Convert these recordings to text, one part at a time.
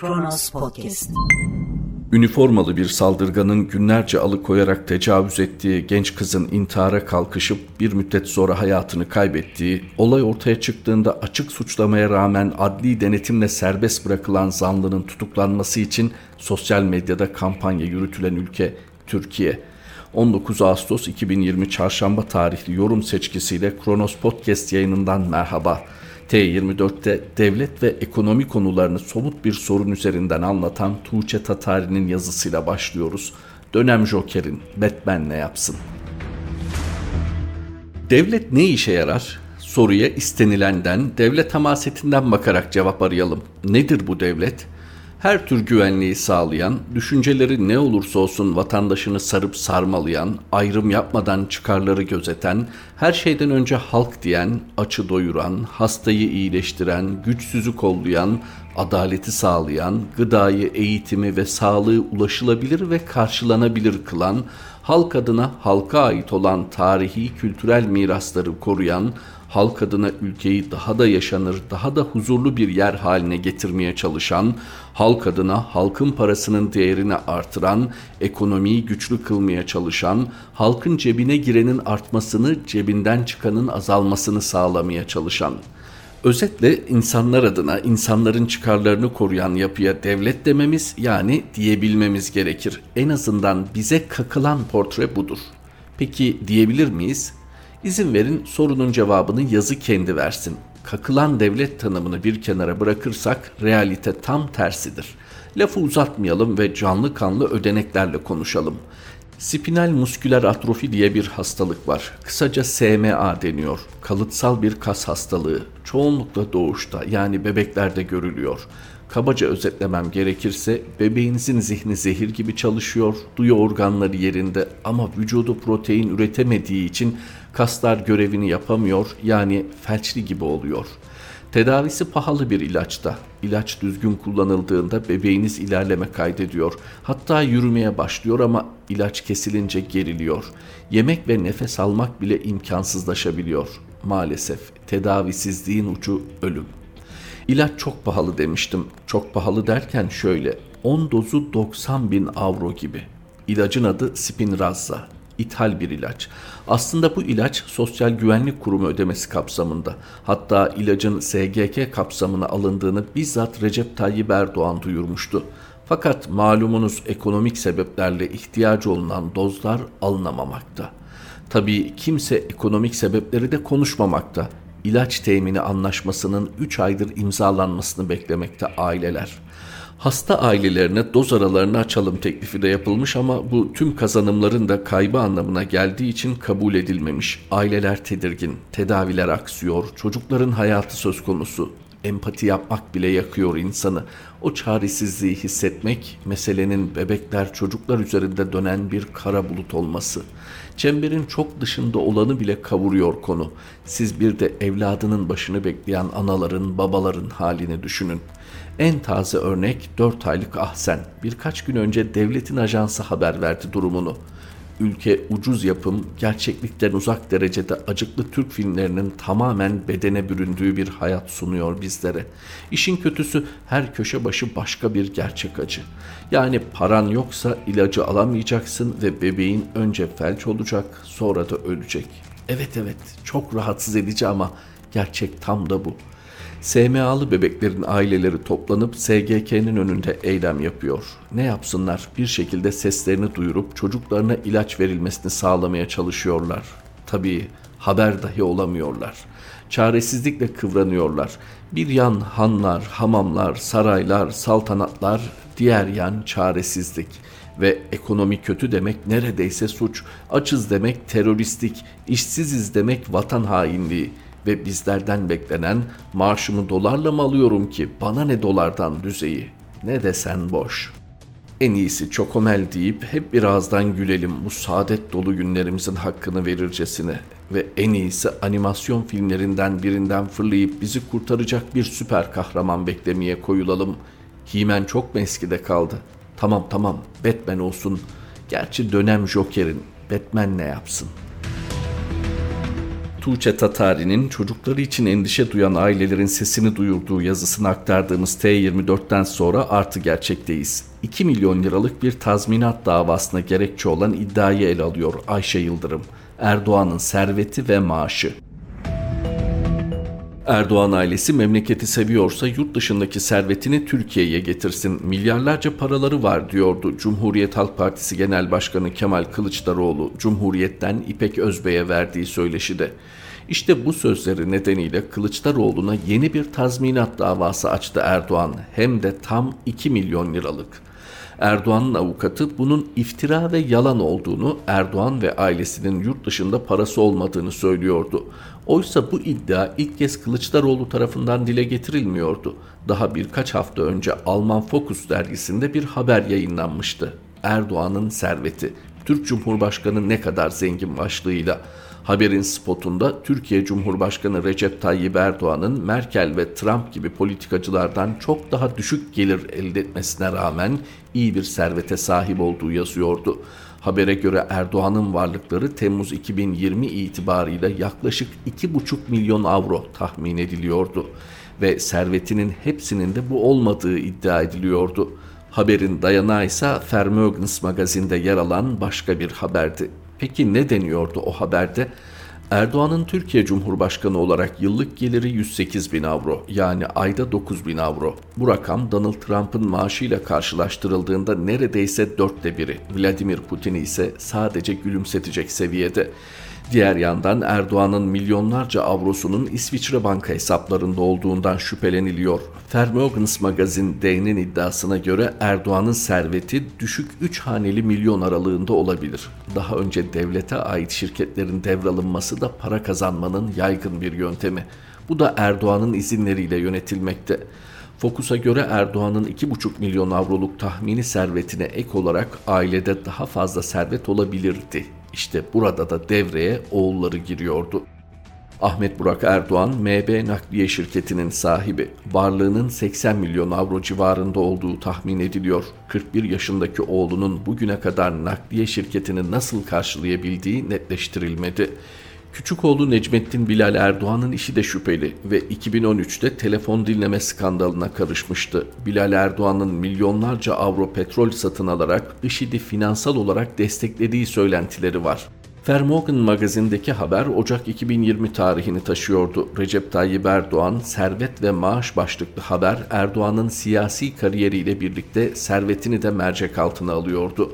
Kronos Podcast. Üniformalı bir saldırganın günlerce alıkoyarak tecavüz ettiği genç kızın intihara kalkışıp bir müddet sonra hayatını kaybettiği, olay ortaya çıktığında açık suçlamaya rağmen adli denetimle serbest bırakılan zanlının tutuklanması için sosyal medyada kampanya yürütülen ülke Türkiye. 19 Ağustos 2020 Çarşamba tarihli yorum seçkisiyle Kronos Podcast yayınından merhaba. T24'te devlet ve ekonomi konularını somut bir sorun üzerinden anlatan Tuğçe Tatari'nin yazısıyla başlıyoruz. Dönem Joker'in Batman ne yapsın? Devlet ne işe yarar? Soruya istenilenden, devlet hamasetinden bakarak cevap arayalım. Nedir bu devlet? Her tür güvenliği sağlayan, düşünceleri ne olursa olsun vatandaşını sarıp sarmalayan, ayrım yapmadan çıkarları gözeten, her şeyden önce halk diyen, açı doyuran, hastayı iyileştiren, güçsüzü kollayan, adaleti sağlayan, gıdayı, eğitimi ve sağlığı ulaşılabilir ve karşılanabilir kılan, halk adına halka ait olan tarihi kültürel mirasları koruyan, halk adına ülkeyi daha da yaşanır, daha da huzurlu bir yer haline getirmeye çalışan, halk adına halkın parasının değerini artıran, ekonomiyi güçlü kılmaya çalışan, halkın cebine girenin artmasını, cebinden çıkanın azalmasını sağlamaya çalışan. Özetle insanlar adına insanların çıkarlarını koruyan yapıya devlet dememiz yani diyebilmemiz gerekir. En azından bize kakılan portre budur. Peki diyebilir miyiz? İzin verin sorunun cevabını yazı kendi versin. Kakılan devlet tanımını bir kenara bırakırsak realite tam tersidir. Lafı uzatmayalım ve canlı kanlı ödeneklerle konuşalım. Spinal musküler atrofi diye bir hastalık var. Kısaca SMA deniyor. Kalıtsal bir kas hastalığı. Çoğunlukla doğuşta yani bebeklerde görülüyor. Kabaca özetlemem gerekirse bebeğinizin zihni zehir gibi çalışıyor, duyu organları yerinde ama vücudu protein üretemediği için kaslar görevini yapamıyor yani felçli gibi oluyor. Tedavisi pahalı bir ilaçta. İlaç düzgün kullanıldığında bebeğiniz ilerleme kaydediyor. Hatta yürümeye başlıyor ama ilaç kesilince geriliyor. Yemek ve nefes almak bile imkansızlaşabiliyor. Maalesef tedavisizliğin ucu ölüm. İlaç çok pahalı demiştim. Çok pahalı derken şöyle 10 dozu 90 bin avro gibi. İlacın adı Spinraza. İthal bir ilaç. Aslında bu ilaç Sosyal Güvenlik Kurumu ödemesi kapsamında. Hatta ilacın SGK kapsamına alındığını bizzat Recep Tayyip Erdoğan duyurmuştu. Fakat malumunuz ekonomik sebeplerle ihtiyacı olunan dozlar alınamamakta. Tabii kimse ekonomik sebepleri de konuşmamakta ilaç temini anlaşmasının 3 aydır imzalanmasını beklemekte aileler. Hasta ailelerine doz aralarını açalım teklifi de yapılmış ama bu tüm kazanımların da kaybı anlamına geldiği için kabul edilmemiş. Aileler tedirgin, tedaviler aksıyor, çocukların hayatı söz konusu. Empati yapmak bile yakıyor insanı. O çaresizliği hissetmek, meselenin bebekler, çocuklar üzerinde dönen bir kara bulut olması. Çemberin çok dışında olanı bile kavuruyor konu. Siz bir de evladının başını bekleyen anaların, babaların halini düşünün. En taze örnek 4 aylık Ahsen. Birkaç gün önce devletin ajansı haber verdi durumunu ülke ucuz yapım, gerçeklikten uzak derecede acıklı Türk filmlerinin tamamen bedene büründüğü bir hayat sunuyor bizlere. İşin kötüsü her köşe başı başka bir gerçek acı. Yani paran yoksa ilacı alamayacaksın ve bebeğin önce felç olacak sonra da ölecek. Evet evet çok rahatsız edici ama gerçek tam da bu.'' SMA'lı bebeklerin aileleri toplanıp SGK'nin önünde eylem yapıyor. Ne yapsınlar? Bir şekilde seslerini duyurup çocuklarına ilaç verilmesini sağlamaya çalışıyorlar. Tabii haber dahi olamıyorlar. Çaresizlikle kıvranıyorlar. Bir yan hanlar, hamamlar, saraylar, saltanatlar, diğer yan çaresizlik ve ekonomi kötü demek neredeyse suç, açız demek teröristlik, işsiziz demek vatan hainliği ve bizlerden beklenen maaşımı dolarla mı alıyorum ki bana ne dolardan düzeyi ne desen boş. En iyisi çokomel deyip hep birazdan gülelim bu saadet dolu günlerimizin hakkını verircesine ve en iyisi animasyon filmlerinden birinden fırlayıp bizi kurtaracak bir süper kahraman beklemeye koyulalım. Himen çok mu eskide kaldı? Tamam tamam Batman olsun. Gerçi dönem Joker'in Batman ne yapsın?'' Tuğçe Tatari'nin çocukları için endişe duyan ailelerin sesini duyurduğu yazısını aktardığımız T24'ten sonra artı gerçekteyiz. 2 milyon liralık bir tazminat davasına gerekçe olan iddiayı ele alıyor Ayşe Yıldırım. Erdoğan'ın serveti ve maaşı. Erdoğan ailesi memleketi seviyorsa yurt dışındaki servetini Türkiye'ye getirsin. Milyarlarca paraları var diyordu Cumhuriyet Halk Partisi Genel Başkanı Kemal Kılıçdaroğlu Cumhuriyet'ten İpek Özbey'e verdiği söyleşide. İşte bu sözleri nedeniyle Kılıçdaroğlu'na yeni bir tazminat davası açtı Erdoğan hem de tam 2 milyon liralık. Erdoğan'ın avukatı bunun iftira ve yalan olduğunu, Erdoğan ve ailesinin yurt dışında parası olmadığını söylüyordu. Oysa bu iddia ilk kez Kılıçdaroğlu tarafından dile getirilmiyordu. Daha birkaç hafta önce Alman Focus dergisinde bir haber yayınlanmıştı. Erdoğan'ın serveti, Türk Cumhurbaşkanı ne kadar zengin başlığıyla. Haberin spotunda Türkiye Cumhurbaşkanı Recep Tayyip Erdoğan'ın Merkel ve Trump gibi politikacılardan çok daha düşük gelir elde etmesine rağmen iyi bir servete sahip olduğu yazıyordu. Habere göre Erdoğan'ın varlıkları Temmuz 2020 itibarıyla yaklaşık 2,5 milyon avro tahmin ediliyordu ve servetinin hepsinin de bu olmadığı iddia ediliyordu. Haberin dayanağı ise Vermögens magazinde yer alan başka bir haberdi. Peki ne deniyordu o haberde? Erdoğan'ın Türkiye Cumhurbaşkanı olarak yıllık geliri 108 bin avro yani ayda 9 bin avro. Bu rakam Donald Trump'ın maaşıyla karşılaştırıldığında neredeyse dörtte biri. Vladimir Putin'i ise sadece gülümsetecek seviyede. Diğer yandan Erdoğan'ın milyonlarca avrosunun İsviçre banka hesaplarında olduğundan şüpheleniliyor. Vermögens magazin D'nin iddiasına göre Erdoğan'ın serveti düşük 3 haneli milyon aralığında olabilir. Daha önce devlete ait şirketlerin devralınması da para kazanmanın yaygın bir yöntemi. Bu da Erdoğan'ın izinleriyle yönetilmekte. Fokus'a göre Erdoğan'ın 2,5 milyon avroluk tahmini servetine ek olarak ailede daha fazla servet olabilirdi işte burada da devreye oğulları giriyordu. Ahmet Burak Erdoğan, MB Nakliye Şirketi'nin sahibi. Varlığının 80 milyon avro civarında olduğu tahmin ediliyor. 41 yaşındaki oğlunun bugüne kadar nakliye şirketini nasıl karşılayabildiği netleştirilmedi. Küçük oğlu Necmettin Bilal Erdoğan'ın işi de şüpheli ve 2013'te telefon dinleme skandalına karışmıştı. Bilal Erdoğan'ın milyonlarca avro petrol satın alarak IŞİD'i finansal olarak desteklediği söylentileri var. Vermogen magazindeki haber Ocak 2020 tarihini taşıyordu. Recep Tayyip Erdoğan, servet ve maaş başlıklı haber Erdoğan'ın siyasi kariyeriyle birlikte servetini de mercek altına alıyordu.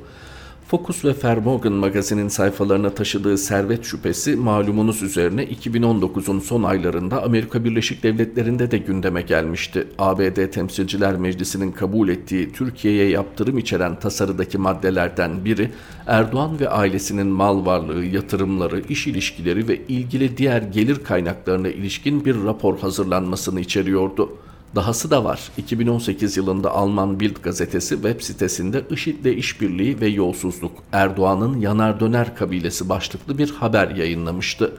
Focus ve Vermogen magazinin sayfalarına taşıdığı servet şüphesi malumunuz üzerine 2019'un son aylarında Amerika Birleşik Devletleri'nde de gündeme gelmişti. ABD Temsilciler Meclisi'nin kabul ettiği Türkiye'ye yaptırım içeren tasarıdaki maddelerden biri Erdoğan ve ailesinin mal varlığı, yatırımları, iş ilişkileri ve ilgili diğer gelir kaynaklarına ilişkin bir rapor hazırlanmasını içeriyordu. Dahası da var. 2018 yılında Alman Bild gazetesi web sitesinde IŞİD'le işbirliği ve yolsuzluk Erdoğan'ın yanar döner kabilesi başlıklı bir haber yayınlamıştı.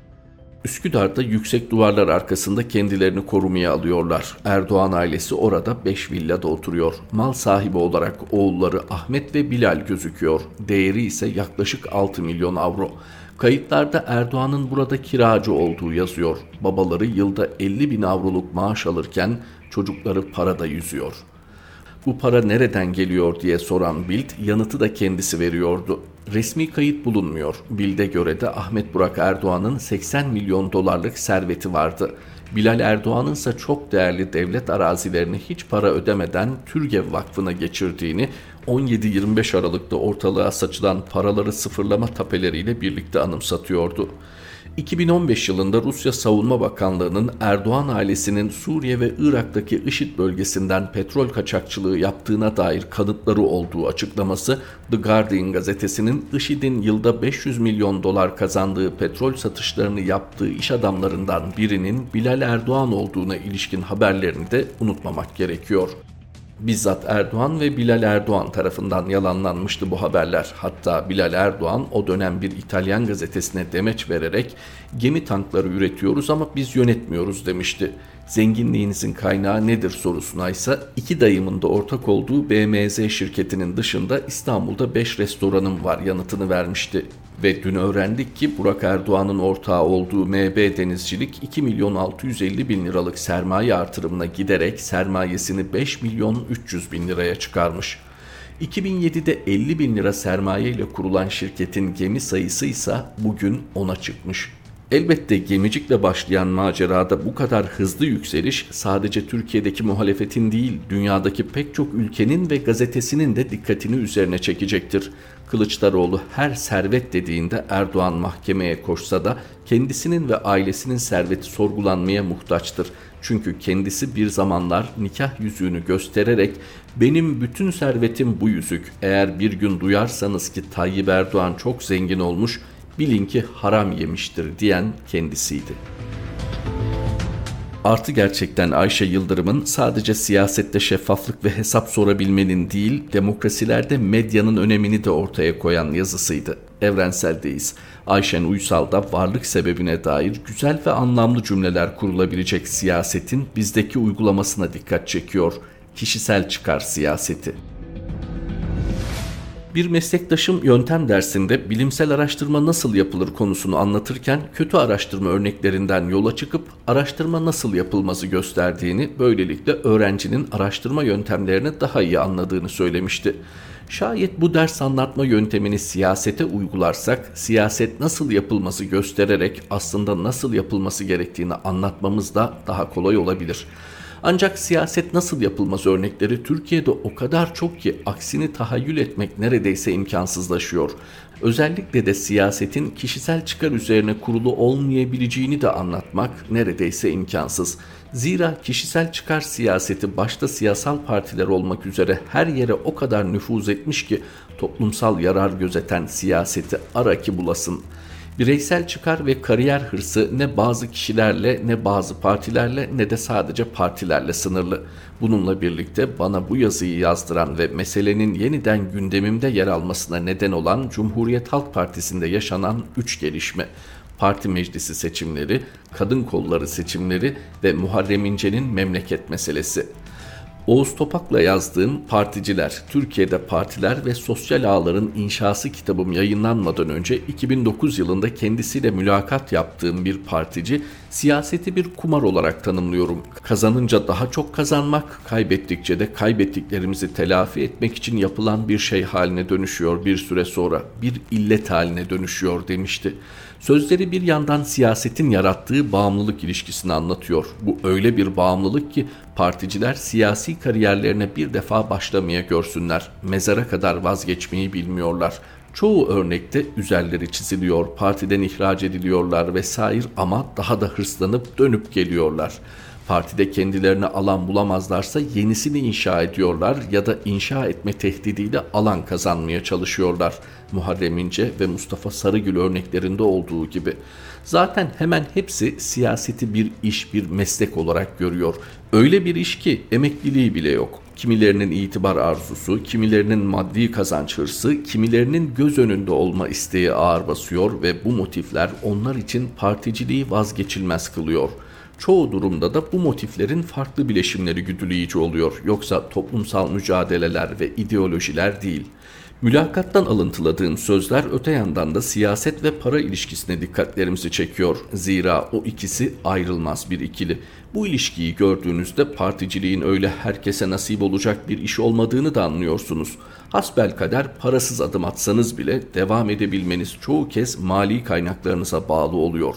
Üsküdar'da yüksek duvarlar arkasında kendilerini korumaya alıyorlar. Erdoğan ailesi orada 5 villada oturuyor. Mal sahibi olarak oğulları Ahmet ve Bilal gözüküyor. Değeri ise yaklaşık 6 milyon avro. Kayıtlarda Erdoğan'ın burada kiracı olduğu yazıyor. Babaları yılda 50 bin avroluk maaş alırken çocukları parada yüzüyor. Bu para nereden geliyor diye soran Bild yanıtı da kendisi veriyordu. Resmi kayıt bulunmuyor. Bild'e göre de Ahmet Burak Erdoğan'ın 80 milyon dolarlık serveti vardı. Bilal Erdoğan'ın ise çok değerli devlet arazilerini hiç para ödemeden Türgev Vakfı'na geçirdiğini 17-25 Aralık'ta ortalığa saçılan paraları sıfırlama tapeleriyle birlikte anımsatıyordu. 2015 yılında Rusya Savunma Bakanlığı'nın Erdoğan ailesinin Suriye ve Irak'taki IŞİD bölgesinden petrol kaçakçılığı yaptığına dair kanıtları olduğu açıklaması The Guardian gazetesinin IŞİD'in yılda 500 milyon dolar kazandığı petrol satışlarını yaptığı iş adamlarından birinin Bilal Erdoğan olduğuna ilişkin haberlerini de unutmamak gerekiyor. Bizzat Erdoğan ve Bilal Erdoğan tarafından yalanlanmıştı bu haberler. Hatta Bilal Erdoğan o dönem bir İtalyan gazetesine demeç vererek gemi tankları üretiyoruz ama biz yönetmiyoruz demişti. Zenginliğinizin kaynağı nedir sorusuna ise iki dayımın da ortak olduğu BMZ şirketinin dışında İstanbul'da 5 restoranım var yanıtını vermişti. Ve dün öğrendik ki Burak Erdoğan'ın ortağı olduğu MB Denizcilik 2 milyon 650 bin liralık sermaye artırımına giderek sermayesini 5 milyon 300 bin liraya çıkarmış. 2007'de 50 bin lira sermaye ile kurulan şirketin gemi sayısı ise bugün 10'a çıkmış. Elbette gemicikle başlayan macerada bu kadar hızlı yükseliş sadece Türkiye'deki muhalefetin değil, dünyadaki pek çok ülkenin ve gazetesinin de dikkatini üzerine çekecektir. Kılıçdaroğlu her servet dediğinde Erdoğan mahkemeye koşsa da kendisinin ve ailesinin serveti sorgulanmaya muhtaçtır. Çünkü kendisi bir zamanlar nikah yüzüğünü göstererek benim bütün servetim bu yüzük. Eğer bir gün duyarsanız ki Tayyip Erdoğan çok zengin olmuş, bilin ki haram yemiştir diyen kendisiydi. Artı gerçekten Ayşe Yıldırım'ın sadece siyasette şeffaflık ve hesap sorabilmenin değil, demokrasilerde medyanın önemini de ortaya koyan yazısıydı. Evrenseldeyiz. Ayşen Uysal'da varlık sebebine dair güzel ve anlamlı cümleler kurulabilecek siyasetin bizdeki uygulamasına dikkat çekiyor. Kişisel çıkar siyaseti. Bir meslektaşım yöntem dersinde bilimsel araştırma nasıl yapılır konusunu anlatırken kötü araştırma örneklerinden yola çıkıp araştırma nasıl yapılması gösterdiğini, böylelikle öğrencinin araştırma yöntemlerini daha iyi anladığını söylemişti. Şayet bu ders anlatma yöntemini siyasete uygularsak, siyaset nasıl yapılması göstererek aslında nasıl yapılması gerektiğini anlatmamız da daha kolay olabilir.'' Ancak siyaset nasıl yapılmaz örnekleri Türkiye'de o kadar çok ki aksini tahayyül etmek neredeyse imkansızlaşıyor. Özellikle de siyasetin kişisel çıkar üzerine kurulu olmayabileceğini de anlatmak neredeyse imkansız. Zira kişisel çıkar siyaseti başta siyasal partiler olmak üzere her yere o kadar nüfuz etmiş ki toplumsal yarar gözeten siyaseti ara ki bulasın.'' Bireysel çıkar ve kariyer hırsı ne bazı kişilerle ne bazı partilerle ne de sadece partilerle sınırlı. Bununla birlikte bana bu yazıyı yazdıran ve meselenin yeniden gündemimde yer almasına neden olan Cumhuriyet Halk Partisi'nde yaşanan üç gelişme parti meclisi seçimleri, kadın kolları seçimleri ve Muharrem İnce'nin memleket meselesi. Oğuz Topak'la yazdığım Particiler, Türkiye'de Partiler ve Sosyal Ağların İnşası kitabım yayınlanmadan önce 2009 yılında kendisiyle mülakat yaptığım bir partici, siyaseti bir kumar olarak tanımlıyorum. Kazanınca daha çok kazanmak, kaybettikçe de kaybettiklerimizi telafi etmek için yapılan bir şey haline dönüşüyor bir süre sonra, bir illet haline dönüşüyor demişti. Sözleri bir yandan siyasetin yarattığı bağımlılık ilişkisini anlatıyor. Bu öyle bir bağımlılık ki particiler siyasi kariyerlerine bir defa başlamaya görsünler. Mezara kadar vazgeçmeyi bilmiyorlar. Çoğu örnekte üzerleri çiziliyor, partiden ihraç ediliyorlar vesaire ama daha da hırslanıp dönüp geliyorlar. Partide kendilerine alan bulamazlarsa yenisini inşa ediyorlar ya da inşa etme tehdidiyle alan kazanmaya çalışıyorlar. Muharrem İnce ve Mustafa Sarıgül örneklerinde olduğu gibi. Zaten hemen hepsi siyaseti bir iş, bir meslek olarak görüyor. Öyle bir iş ki emekliliği bile yok. Kimilerinin itibar arzusu, kimilerinin maddi kazanç hırsı, kimilerinin göz önünde olma isteği ağır basıyor ve bu motifler onlar için particiliği vazgeçilmez kılıyor.'' Çoğu durumda da bu motiflerin farklı bileşimleri güdüleyici oluyor. Yoksa toplumsal mücadeleler ve ideolojiler değil. Mülakattan alıntıladığım sözler öte yandan da siyaset ve para ilişkisine dikkatlerimizi çekiyor. Zira o ikisi ayrılmaz bir ikili. Bu ilişkiyi gördüğünüzde particiliğin öyle herkese nasip olacak bir iş olmadığını da anlıyorsunuz. Hasbel kader parasız adım atsanız bile devam edebilmeniz çoğu kez mali kaynaklarınıza bağlı oluyor.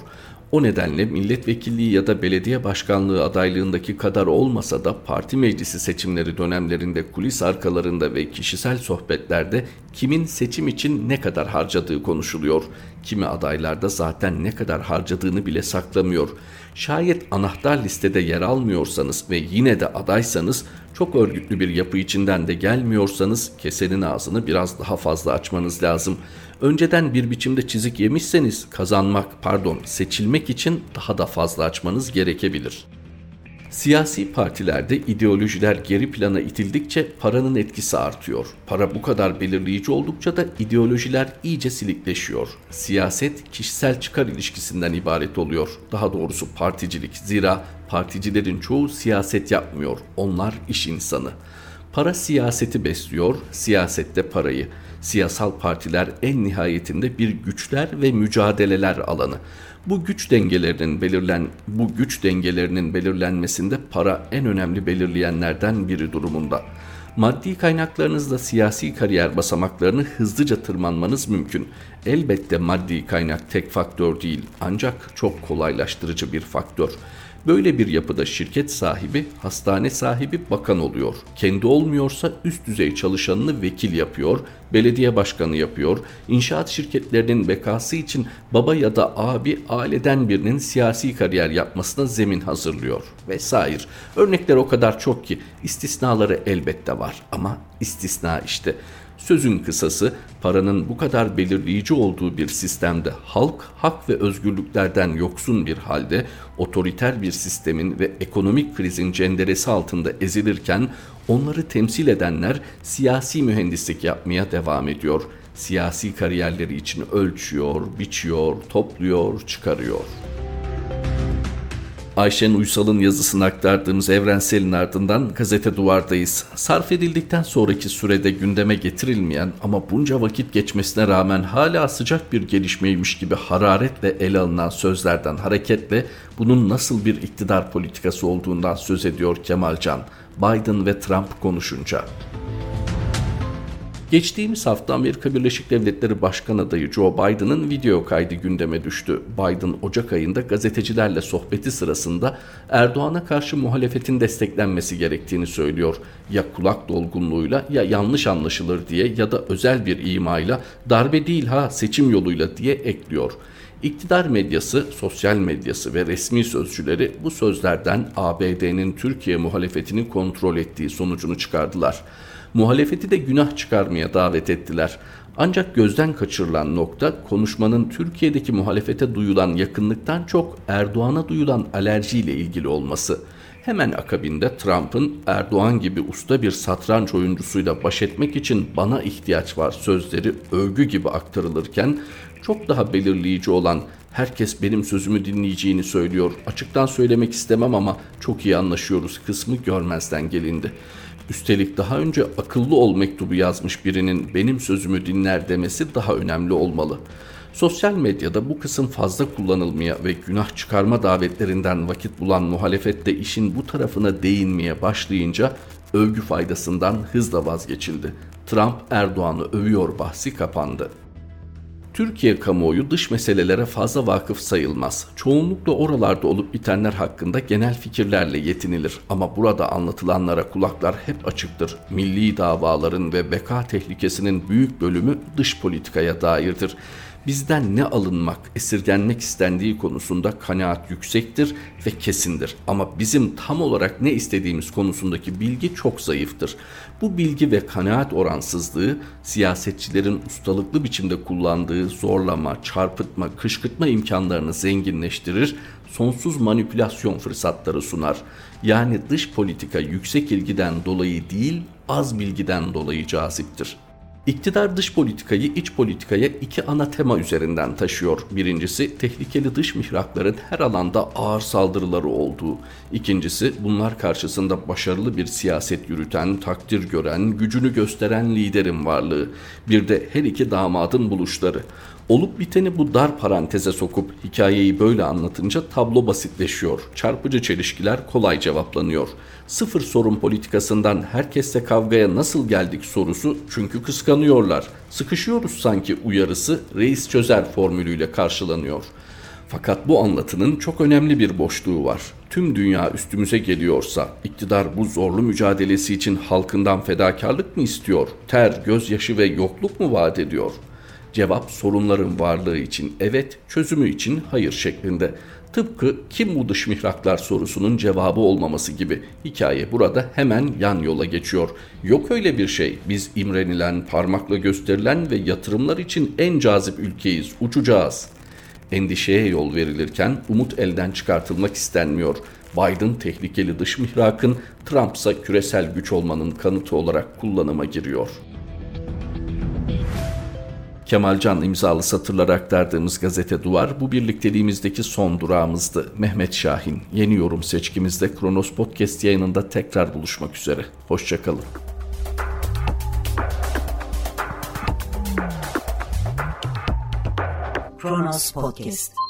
O nedenle milletvekilliği ya da belediye başkanlığı adaylığındaki kadar olmasa da parti meclisi seçimleri dönemlerinde kulis arkalarında ve kişisel sohbetlerde kimin seçim için ne kadar harcadığı konuşuluyor. Kimi adaylarda zaten ne kadar harcadığını bile saklamıyor. Şayet anahtar listede yer almıyorsanız ve yine de adaysanız çok örgütlü bir yapı içinden de gelmiyorsanız kesenin ağzını biraz daha fazla açmanız lazım. Önceden bir biçimde çizik yemişseniz kazanmak, pardon, seçilmek için daha da fazla açmanız gerekebilir. Siyasi partilerde ideolojiler geri plana itildikçe paranın etkisi artıyor. Para bu kadar belirleyici oldukça da ideolojiler iyice silikleşiyor. Siyaset kişisel çıkar ilişkisinden ibaret oluyor. Daha doğrusu particilik. Zira particilerin çoğu siyaset yapmıyor. Onlar iş insanı. Para siyaseti besliyor, siyasette parayı. Siyasal partiler en nihayetinde bir güçler ve mücadeleler alanı. Bu güç dengelerinin belirlen bu güç dengelerinin belirlenmesinde para en önemli belirleyenlerden biri durumunda. Maddi kaynaklarınızla siyasi kariyer basamaklarını hızlıca tırmanmanız mümkün. Elbette maddi kaynak tek faktör değil ancak çok kolaylaştırıcı bir faktör. Böyle bir yapıda şirket sahibi, hastane sahibi bakan oluyor. Kendi olmuyorsa üst düzey çalışanını vekil yapıyor, belediye başkanı yapıyor. İnşaat şirketlerinin bekası için baba ya da abi aileden birinin siyasi kariyer yapmasına zemin hazırlıyor vesaire. Örnekler o kadar çok ki istisnaları elbette var ama istisna işte. Sözün kısası paranın bu kadar belirleyici olduğu bir sistemde halk hak ve özgürlüklerden yoksun bir halde otoriter bir sistemin ve ekonomik krizin cenderesi altında ezilirken onları temsil edenler siyasi mühendislik yapmaya devam ediyor. Siyasi kariyerleri için ölçüyor, biçiyor, topluyor, çıkarıyor.'' Ayşen Uysal'ın yazısını aktardığımız evrenselin ardından gazete duvardayız. Sarf edildikten sonraki sürede gündeme getirilmeyen ama bunca vakit geçmesine rağmen hala sıcak bir gelişmeymiş gibi hararetle ele alınan sözlerden hareketle bunun nasıl bir iktidar politikası olduğundan söz ediyor Kemal Can. Biden ve Trump konuşunca. Geçtiğimiz hafta Amerika Birleşik Devletleri Başkan adayı Joe Biden'ın video kaydı gündeme düştü. Biden Ocak ayında gazetecilerle sohbeti sırasında Erdoğan'a karşı muhalefetin desteklenmesi gerektiğini söylüyor. Ya kulak dolgunluğuyla ya yanlış anlaşılır diye ya da özel bir imayla darbe değil ha seçim yoluyla diye ekliyor. İktidar medyası, sosyal medyası ve resmi sözcüleri bu sözlerden ABD'nin Türkiye muhalefetini kontrol ettiği sonucunu çıkardılar muhalefeti de günah çıkarmaya davet ettiler. Ancak gözden kaçırılan nokta konuşmanın Türkiye'deki muhalefete duyulan yakınlıktan çok Erdoğan'a duyulan alerjiyle ilgili olması. Hemen akabinde Trump'ın Erdoğan gibi usta bir satranç oyuncusuyla baş etmek için bana ihtiyaç var sözleri övgü gibi aktarılırken çok daha belirleyici olan herkes benim sözümü dinleyeceğini söylüyor. Açıktan söylemek istemem ama çok iyi anlaşıyoruz kısmı görmezden gelindi. Üstelik daha önce akıllı ol mektubu yazmış birinin benim sözümü dinler demesi daha önemli olmalı. Sosyal medyada bu kısım fazla kullanılmaya ve günah çıkarma davetlerinden vakit bulan muhalefette işin bu tarafına değinmeye başlayınca övgü faydasından hızla vazgeçildi. Trump Erdoğan'ı övüyor bahsi kapandı. Türkiye kamuoyu dış meselelere fazla vakıf sayılmaz. Çoğunlukla oralarda olup bitenler hakkında genel fikirlerle yetinilir ama burada anlatılanlara kulaklar hep açıktır. Milli davaların ve beka tehlikesinin büyük bölümü dış politikaya dairdir bizden ne alınmak, esirgenmek istendiği konusunda kanaat yüksektir ve kesindir. Ama bizim tam olarak ne istediğimiz konusundaki bilgi çok zayıftır. Bu bilgi ve kanaat oransızlığı siyasetçilerin ustalıklı biçimde kullandığı zorlama, çarpıtma, kışkırtma imkanlarını zenginleştirir, sonsuz manipülasyon fırsatları sunar. Yani dış politika yüksek ilgiden dolayı değil, az bilgiden dolayı caziptir. İktidar dış politikayı iç politikaya iki ana tema üzerinden taşıyor. Birincisi tehlikeli dış mihrakların her alanda ağır saldırıları olduğu. İkincisi bunlar karşısında başarılı bir siyaset yürüten, takdir gören, gücünü gösteren liderin varlığı. Bir de her iki damadın buluşları. Olup biteni bu dar paranteze sokup hikayeyi böyle anlatınca tablo basitleşiyor. Çarpıcı çelişkiler kolay cevaplanıyor. Sıfır sorun politikasından herkesle kavgaya nasıl geldik sorusu çünkü kıskanıyorlar. Sıkışıyoruz sanki uyarısı reis çözer formülüyle karşılanıyor. Fakat bu anlatının çok önemli bir boşluğu var. Tüm dünya üstümüze geliyorsa iktidar bu zorlu mücadelesi için halkından fedakarlık mı istiyor? Ter, gözyaşı ve yokluk mu vaat ediyor? Cevap sorunların varlığı için evet, çözümü için hayır şeklinde. Tıpkı kim bu dış mihraklar sorusunun cevabı olmaması gibi hikaye burada hemen yan yola geçiyor. Yok öyle bir şey. Biz imrenilen, parmakla gösterilen ve yatırımlar için en cazip ülkeyiz. Uçacağız. Endişeye yol verilirken umut elden çıkartılmak istenmiyor. Biden tehlikeli dış mihrakın, Trump ise küresel güç olmanın kanıtı olarak kullanıma giriyor. Kemalcan imzalı satırları aktardığımız gazete Duvar bu birlikteliğimizdeki son durağımızdı. Mehmet Şahin yeni yorum seçkimizde Kronos Podcast yayınında tekrar buluşmak üzere. Hoşçakalın. Kronos Podcast